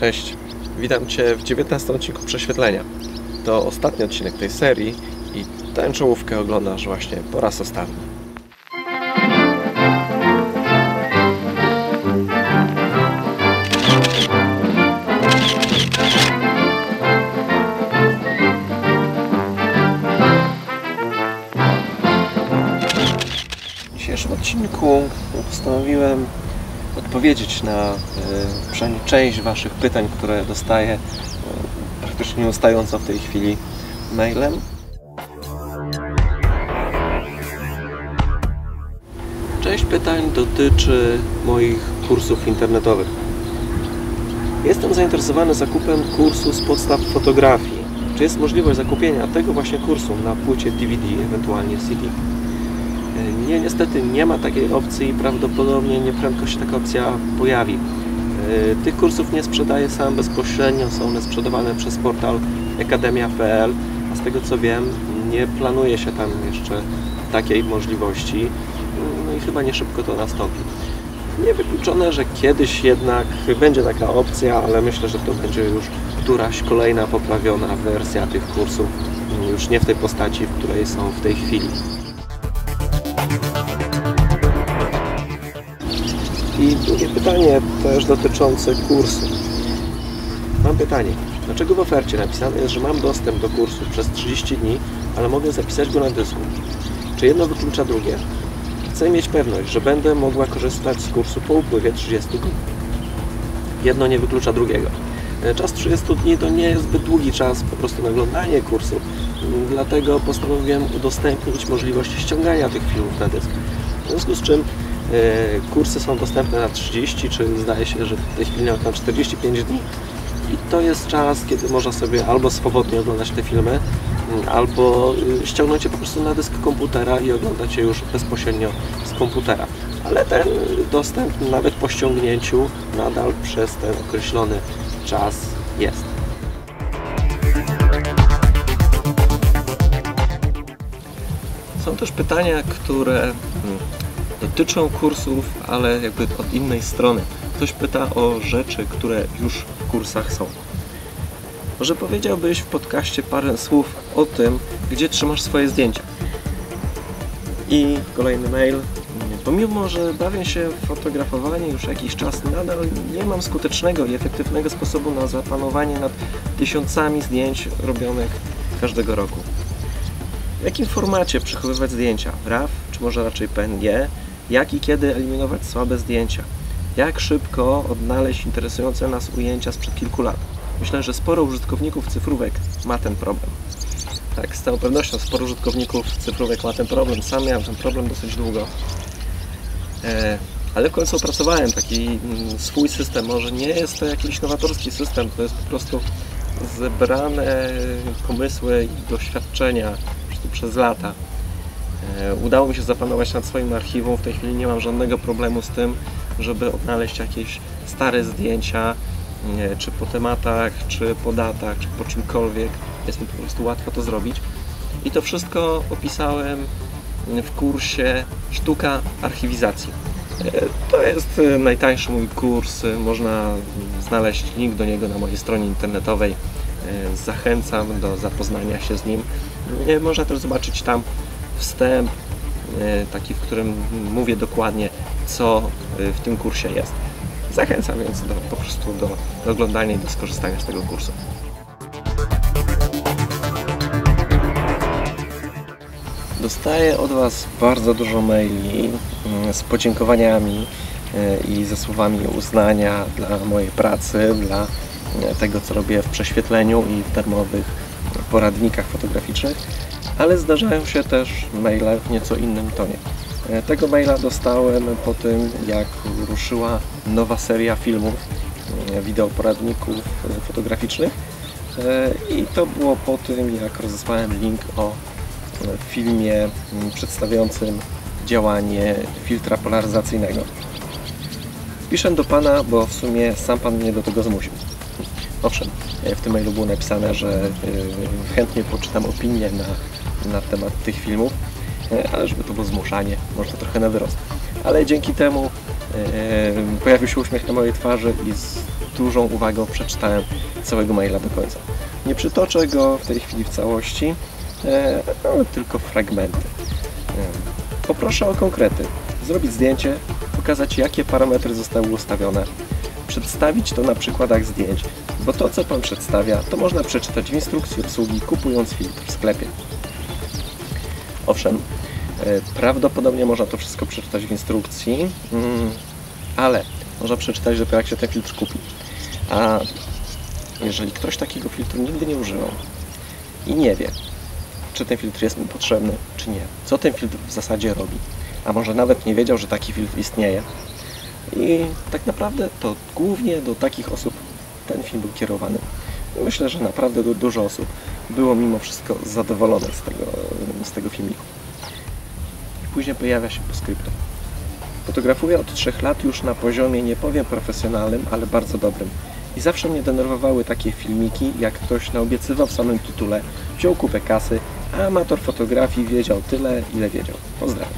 Cześć, witam Cię w 19 odcinku Prześwietlenia. To ostatni odcinek tej serii i tę czołówkę oglądasz właśnie po raz ostatni. Odpowiedzieć na y, przynajmniej część Waszych pytań, które dostaję y, praktycznie nieustająco w tej chwili mailem. Część pytań dotyczy moich kursów internetowych. Jestem zainteresowany zakupem kursu z podstaw fotografii. Czy jest możliwość zakupienia tego właśnie kursu na płycie DVD, ewentualnie CD? Nie, niestety nie ma takiej opcji i prawdopodobnie nieprędko się taka opcja pojawi. E, tych kursów nie sprzedaję sam bezpośrednio, są one sprzedawane przez portal akademia.pl, a z tego co wiem, nie planuje się tam jeszcze takiej możliwości, no i chyba nie szybko to nastąpi. Niewykluczone, że kiedyś jednak będzie taka opcja, ale myślę, że to będzie już któraś kolejna poprawiona wersja tych kursów, już nie w tej postaci, w której są w tej chwili. I drugie pytanie też dotyczące kursu. Mam pytanie. Dlaczego w ofercie napisane jest, że mam dostęp do kursu przez 30 dni, ale mogę zapisać go na dysku? Czy jedno wyklucza drugie? Chcę mieć pewność, że będę mogła korzystać z kursu po upływie 30 dni. Jedno nie wyklucza drugiego. Czas 30 dni to nie jest zbyt długi czas po prostu na oglądanie kursu, dlatego postanowiłem udostępnić możliwość ściągania tych filmów na dysk. W związku z czym E, kursy są dostępne na 30, czy zdaje się, że w tej chwili nawet na 45 dni. I to jest czas, kiedy można sobie albo swobodnie oglądać te filmy, mm, albo y, ściągnąć je po prostu na dysk komputera i oglądać je już bezpośrednio z komputera. Ale ten dostęp nawet po ściągnięciu nadal przez ten określony czas jest. Są też pytania, które mm, dotyczą kursów, ale jakby od innej strony. Ktoś pyta o rzeczy, które już w kursach są. Może powiedziałbyś w podcaście parę słów o tym, gdzie trzymasz swoje zdjęcia. I kolejny mail. Pomimo, że bawię się w fotografowanie już jakiś czas, nadal nie mam skutecznego i efektywnego sposobu na zapanowanie nad tysiącami zdjęć robionych każdego roku. W jakim formacie przechowywać zdjęcia? RAW, czy może raczej PNG? Jak i kiedy eliminować słabe zdjęcia, jak szybko odnaleźć interesujące nas ujęcia sprzed kilku lat. Myślę, że sporo użytkowników cyfrówek ma ten problem. Tak, z całą pewnością sporo użytkowników cyfrówek ma ten problem. Sam miałem ten problem dosyć długo. E, ale w końcu opracowałem taki mm, swój system. Może nie jest to jakiś nowatorski system, to jest po prostu zebrane pomysły i doświadczenia przez lata. E, udało mi się zapanować nad swoim archiwum. W tej chwili nie mam żadnego problemu z tym, żeby odnaleźć jakieś stare zdjęcia, czy po tematach, czy po datach, czy po czymkolwiek. Jest mi po prostu łatwo to zrobić. I to wszystko opisałem w kursie Sztuka Archiwizacji. E, to jest e, najtańszy mój kurs. Można znaleźć link do niego na mojej stronie internetowej. Zachęcam do zapoznania się z nim. Można też zobaczyć tam wstęp, e, taki, w którym mówię dokładnie, co e, w tym kursie jest. Zachęcam więc do, po prostu do, do oglądania i do skorzystania z tego kursu. Dostaję od Was bardzo dużo maili mm, z podziękowaniami e, i ze słowami uznania dla mojej pracy, dla tego, co robię w prześwietleniu i w darmowych poradnikach fotograficznych ale zdarzają się też maile w nieco innym tonie. E, tego maila dostałem po tym, jak ruszyła nowa seria filmów, e, wideoporadników e, fotograficznych i to było po tym, jak rozesłałem link o filmie przedstawiającym działanie filtra polaryzacyjnego. Piszę do Pana, bo w sumie sam Pan mnie do tego zmusił. Owszem, w tym mailu było napisane, że chętnie poczytam opinię na na temat tych filmów, ale żeby to było zmuszanie, może trochę na wyrost. Ale dzięki temu e, pojawił się uśmiech na mojej twarzy i dużą uwagą przeczytałem całego maila do końca. Nie przytoczę go w tej chwili w całości, e, ale tylko fragmenty. E, poproszę o konkrety. Zrobić zdjęcie, pokazać jakie parametry zostały ustawione, przedstawić to na przykładach zdjęć, bo to co Pan przedstawia, to można przeczytać w instrukcji obsługi kupując filtr w sklepie. Owszem, e, prawdopodobnie można to wszystko przeczytać w instrukcji, mm, ale można przeczytać dopiero jak się ten filtr kupi. A jeżeli ktoś takiego filtru nigdy nie używał i nie wie, czy ten filtr jest mu potrzebny, czy nie, co ten filtr w zasadzie robi, a może nawet nie wiedział, że taki filtr istnieje, i tak naprawdę to głównie do takich osób ten film był kierowany. Myślę, że naprawdę dużo osób było mimo wszystko zadowolone z tego, z tego filmiku. I później pojawia się postscriptum. Fotografuję od trzech lat już na poziomie, nie powiem profesjonalnym, ale bardzo dobrym. I zawsze mnie denerwowały takie filmiki, jak ktoś naobiecywał w samym tytule, wziął kupę kasy, a amator fotografii wiedział tyle, ile wiedział. Pozdrawiam.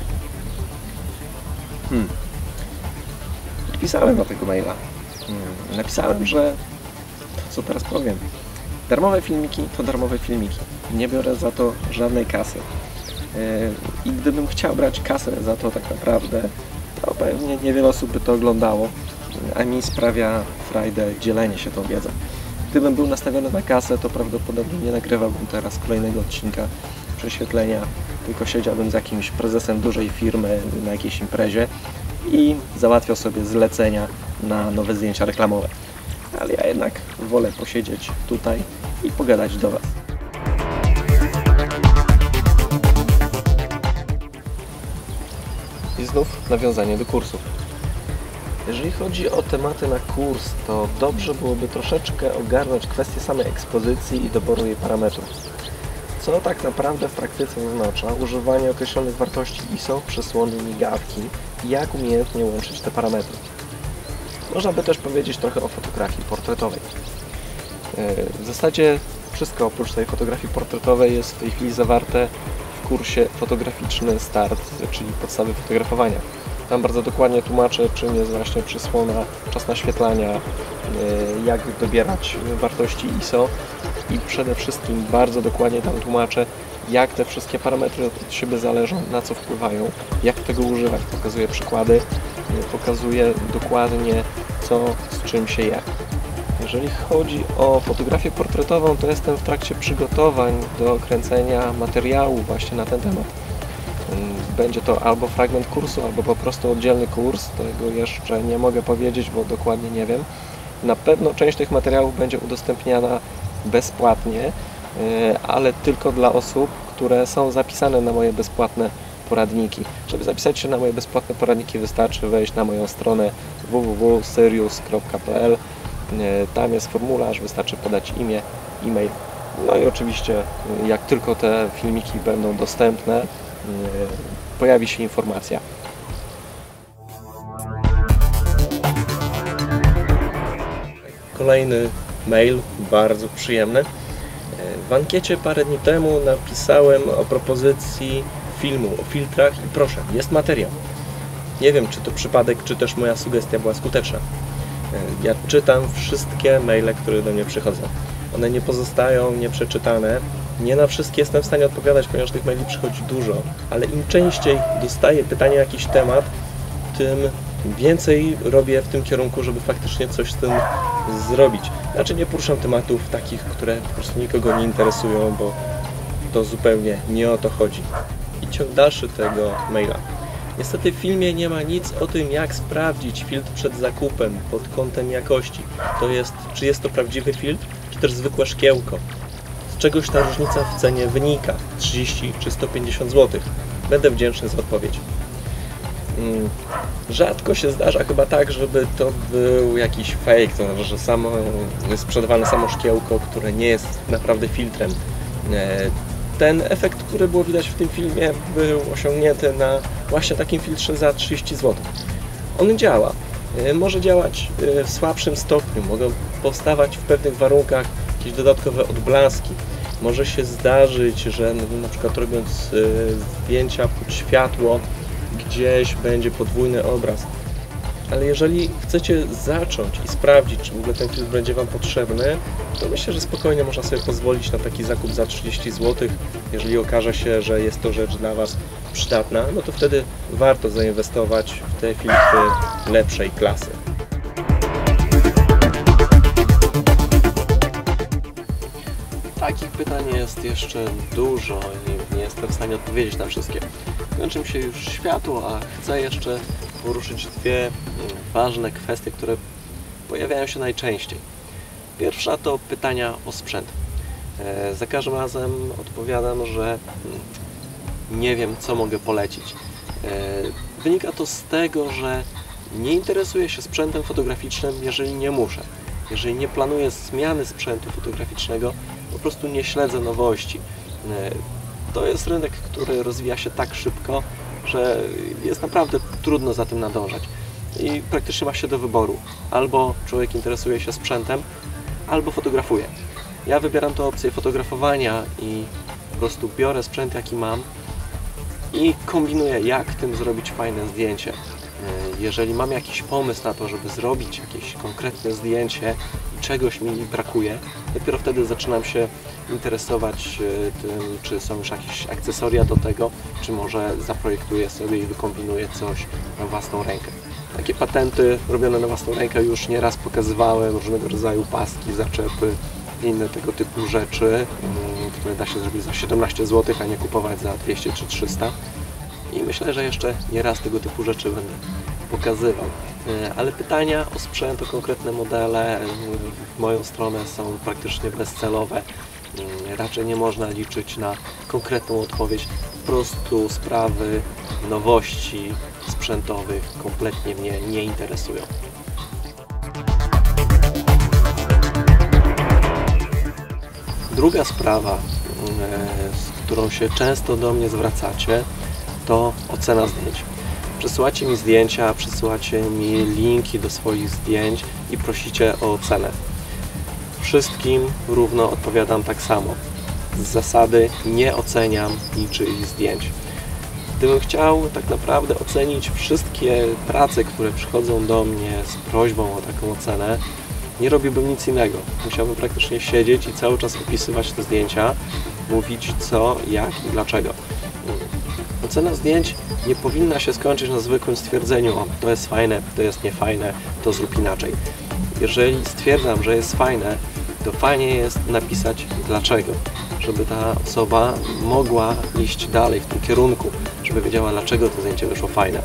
Hmm. Odpisałem do tego maila. Hmm. Napisałem, że to co teraz powiem. Darmowe filmiki to darmowe filmiki. Nie biorę za to żadnej kasy. E, I gdybym chciał brać kasę za to tak naprawdę, to pewnie niewiele osób by to oglądało, a mi sprawia frajdę dzielenie się tą wiedzą. Gdybym był nastawiony na kasę, to prawdopodobnie nie nagrywałbym teraz kolejnego odcinka prześwietlenia, tylko siedziałbym z jakimś prezesem dużej firmy na jakiejś imprezie i załatwiał sobie zlecenia na nowe zdjęcia reklamowe. Ale ja jednak wolę posiedzieć tutaj i pogadać do Was. I znów nawiązanie do kursów. Jeżeli chodzi o tematy na kurs, to dobrze byłoby troszeczkę ogarnąć kwestię samej ekspozycji i doboru jej parametrów. Co tak naprawdę w praktyce oznacza używanie określonych wartości ISO, przesłony migawki i jak umiejętnie łączyć te parametry. Można by też powiedzieć trochę o fotografii portretowej. E, w zasadzie wszystko oprócz tej fotografii portretowej jest w tej chwili zawarte w kursie fotograficzny start, czyli podstawy fotografowania. Tam bardzo dokładnie tłumaczę, czym jest właśnie przysłona, czas naświetlania, e, jak dobierać wartości ISO i przede wszystkim bardzo dokładnie tam tłumaczę, jak te wszystkie parametry od siebie zależą, na co wpływają, jak tego używać. Pokazuję przykłady, e, pokazuję dokładnie co z czym się je. Jeżeli chodzi o fotografię portretową, to jestem w trakcie przygotowań do kręcenia materiału właśnie na ten temat. Będzie to albo fragment kursu, albo po prostu oddzielny kurs. Tego jeszcze nie mogę powiedzieć, bo dokładnie nie wiem. Na pewno część tych materiałów będzie udostępniana bezpłatnie, e, ale tylko dla osób, które są zapisane na moje bezpłatne poradniki. Żeby zapisać się na moje bezpłatne poradniki wystarczy wejść na moją stronę www.serius.pl e, Tam jest formularz, wystarczy podać imię, e-mail. No i oczywiście jak tylko te filmiki będą dostępne, pojawi się informacja. Kolejny mail, bardzo przyjemny. W ankiecie parę dni temu napisałem o propozycji filmu, o filtrach i proszę, jest materiał. Nie wiem, czy to przypadek, czy też moja sugestia była skuteczna. Ja czytam wszystkie maile, które do mnie przychodzą. One nie pozostają nieprzeczytane, nie na wszystkie jestem w stanie odpowiadać, ponieważ tych maili przychodzi dużo, ale im częściej dostaję pytania o jakiś temat, tym więcej robię w tym kierunku, żeby faktycznie coś z tym zrobić. Znaczy nie poruszam tematów takich, które po prostu nikogo nie interesują, bo to zupełnie nie o to chodzi. I ciąg dalszy tego maila. Niestety w filmie nie ma nic o tym, jak sprawdzić filtr przed zakupem pod kątem jakości. To jest, czy jest to prawdziwy filtr, czy też zwykłe szkiełko czegoś ta różnica w cenie wynika 30 czy 150 zł. Będę wdzięczny za odpowiedź. Mm, rzadko się zdarza chyba tak, żeby to był jakiś fake, to znaczy, że samo, jest sprzedawane samo szkiełko, które nie jest naprawdę filtrem. Ten efekt, który było widać w tym filmie, był osiągnięty na właśnie takim filtrze za 30 zł. On działa. E, może działać e, w słabszym stopniu, mogą powstawać w pewnych warunkach jakieś dodatkowe odblaski. Może się zdarzyć, że na przykład robiąc e, zdjęcia pod światło, gdzieś będzie podwójny obraz. Ale jeżeli chcecie zacząć i sprawdzić, czy w ogóle ten filtr będzie Wam potrzebny, to myślę, że spokojnie można sobie pozwolić na taki zakup za 30 zł. Jeżeli okaże się, że jest to rzecz dla Was przydatna, no to wtedy warto zainwestować w te filtry lepszej klasy. Takich pytań jest jeszcze dużo i nie jestem w stanie odpowiedzieć na wszystkie. Kończy mi się już światło, a chcę jeszcze poruszyć dwie mm, ważne kwestie, które pojawiają się najczęściej. Pierwsza to pytania o sprzęt. E, Za każdym razem odpowiadam, że mm, nie wiem, co mogę polecić. E, Wynika to z tego, że nie interesuję się sprzętem fotograficznym, jeżeli nie muszę. Jeżeli nie planuję zmiany sprzętu fotograficznego, po prostu nie śledzę nowości. E, To jest rynek, który rozwija się tak szybko, że jest naprawdę trudno za tym nadążać. I praktycznie ma się do wyboru. Albo człowiek interesuje się sprzętem, albo fotografuje. Ja wybieram tę opcję fotografowania i po prostu biorę sprzęt, jaki mam i kombinuję, jak tym zrobić fajne zdjęcie. E, Jeżeli mam jakiś pomysł na to, żeby zrobić jakieś konkretne zdjęcie czegoś mi brakuje, dopiero wtedy zaczynam się interesować e, tym, czy są już jakieś akcesoria do tego, czy może zaprojektuję sobie i wykombinuję coś na własną rękę. Takie patenty robione na własną rękę już nieraz pokazywałem, różnego rodzaju paski, zaczepy, inne tego typu rzeczy, mm, które da się zrobić za 17 zł, a nie kupować za 200 czy 300. I myślę, że jeszcze nie raz tego typu rzeczy będę pokazywał. E, Ale pytania o sprzęt, o konkretne modele e, w moją stronę są praktycznie bezcelowe. Mm, Raczej nie można liczyć na konkretną odpowiedź. Po prostu sprawy nowości sprzętowych kompletnie mnie nie interesują. Druga sprawa, e, z którą się często do mnie zwracacie, to ocena zdjęć. Przesyłacie mi zdjęcia, przesyłacie mi linki do swoich zdjęć i prosicie o ocenę. Wszystkim równo odpowiadam tak samo. Z zasady nie oceniam niczyich zdjęć. Gdybym chciał tak naprawdę ocenić wszystkie prace, które przychodzą do mnie z prośbą o taką ocenę, nie robiłbym nic innego. Musiałbym praktycznie siedzieć i cały czas opisywać te zdjęcia, mówić co, jak i dlaczego. Ocena zdjęć nie powinna się skończyć na zwykłym stwierdzeniu, o, to jest fajne, to jest niefajne, to zrób inaczej. Jeżeli stwierdzam, że jest fajne, to fajnie jest napisać dlaczego, żeby ta osoba mogła iść dalej w tym kierunku, żeby wiedziała dlaczego to zdjęcie wyszło fajne,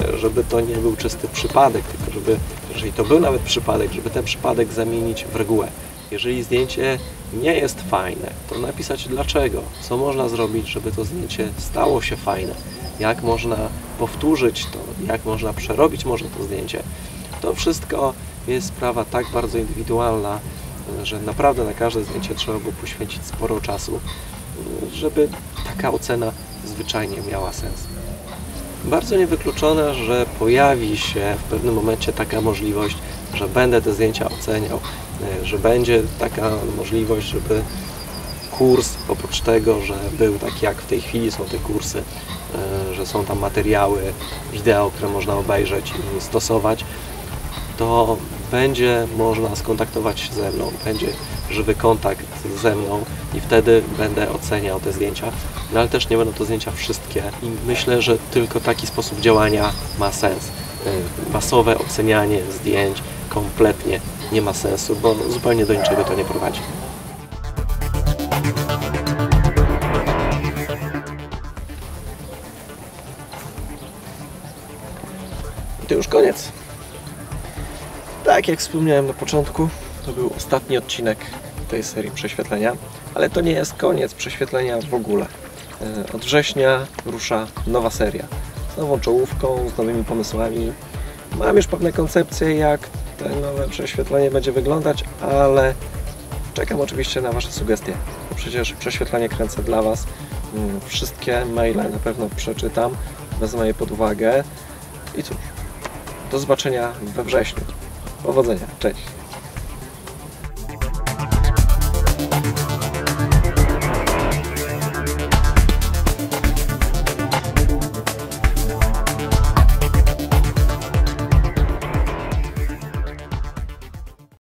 E, żeby to nie był czysty przypadek, tylko żeby, jeżeli to był nawet przypadek, żeby ten przypadek zamienić w regułę. Jeżeli zdjęcie nie jest fajne, to napisać dlaczego, co można zrobić, żeby to zdjęcie stało się fajne, jak można powtórzyć to, jak można przerobić może to zdjęcie. To wszystko jest sprawa tak bardzo indywidualna, że naprawdę na każde zdjęcie trzeba było poświęcić sporo czasu, żeby taka ocena zwyczajnie miała sens. Bardzo niewykluczone, że pojawi się w pewnym momencie taka możliwość, że będę te zdjęcia oceniał, że będzie taka możliwość, żeby kurs, oprócz tego, że był taki jak w tej chwili są te kursy, e, że są tam materiały, wideo, które można obejrzeć i stosować, to będzie można skontaktować się ze mną, będzie żywy kontakt ze mną i wtedy będę oceniał te zdjęcia, no ale też nie będą to zdjęcia wszystkie i myślę, że tylko taki sposób działania ma sens. Masowe ocenianie zdjęć kompletnie nie ma sensu, bo zupełnie do niczego to nie prowadzi. I to już koniec. Tak jak wspomniałem na początku, to był ostatni odcinek tej serii prześwietlenia, ale to nie jest koniec prześwietlenia w ogóle. E, Od września rusza nowa seria z nową czołówką, z nowymi pomysłami. Mam już pewne koncepcje, jak nowe prześwietlenie będzie wyglądać, ale czekam oczywiście na Wasze sugestie. Przecież prześwietlenie kręcę dla Was. Mm, Wszystkie maile na pewno przeczytam, wezmę je pod uwagę. I cóż, do zobaczenia we wrześniu. Powodzenia, cześć.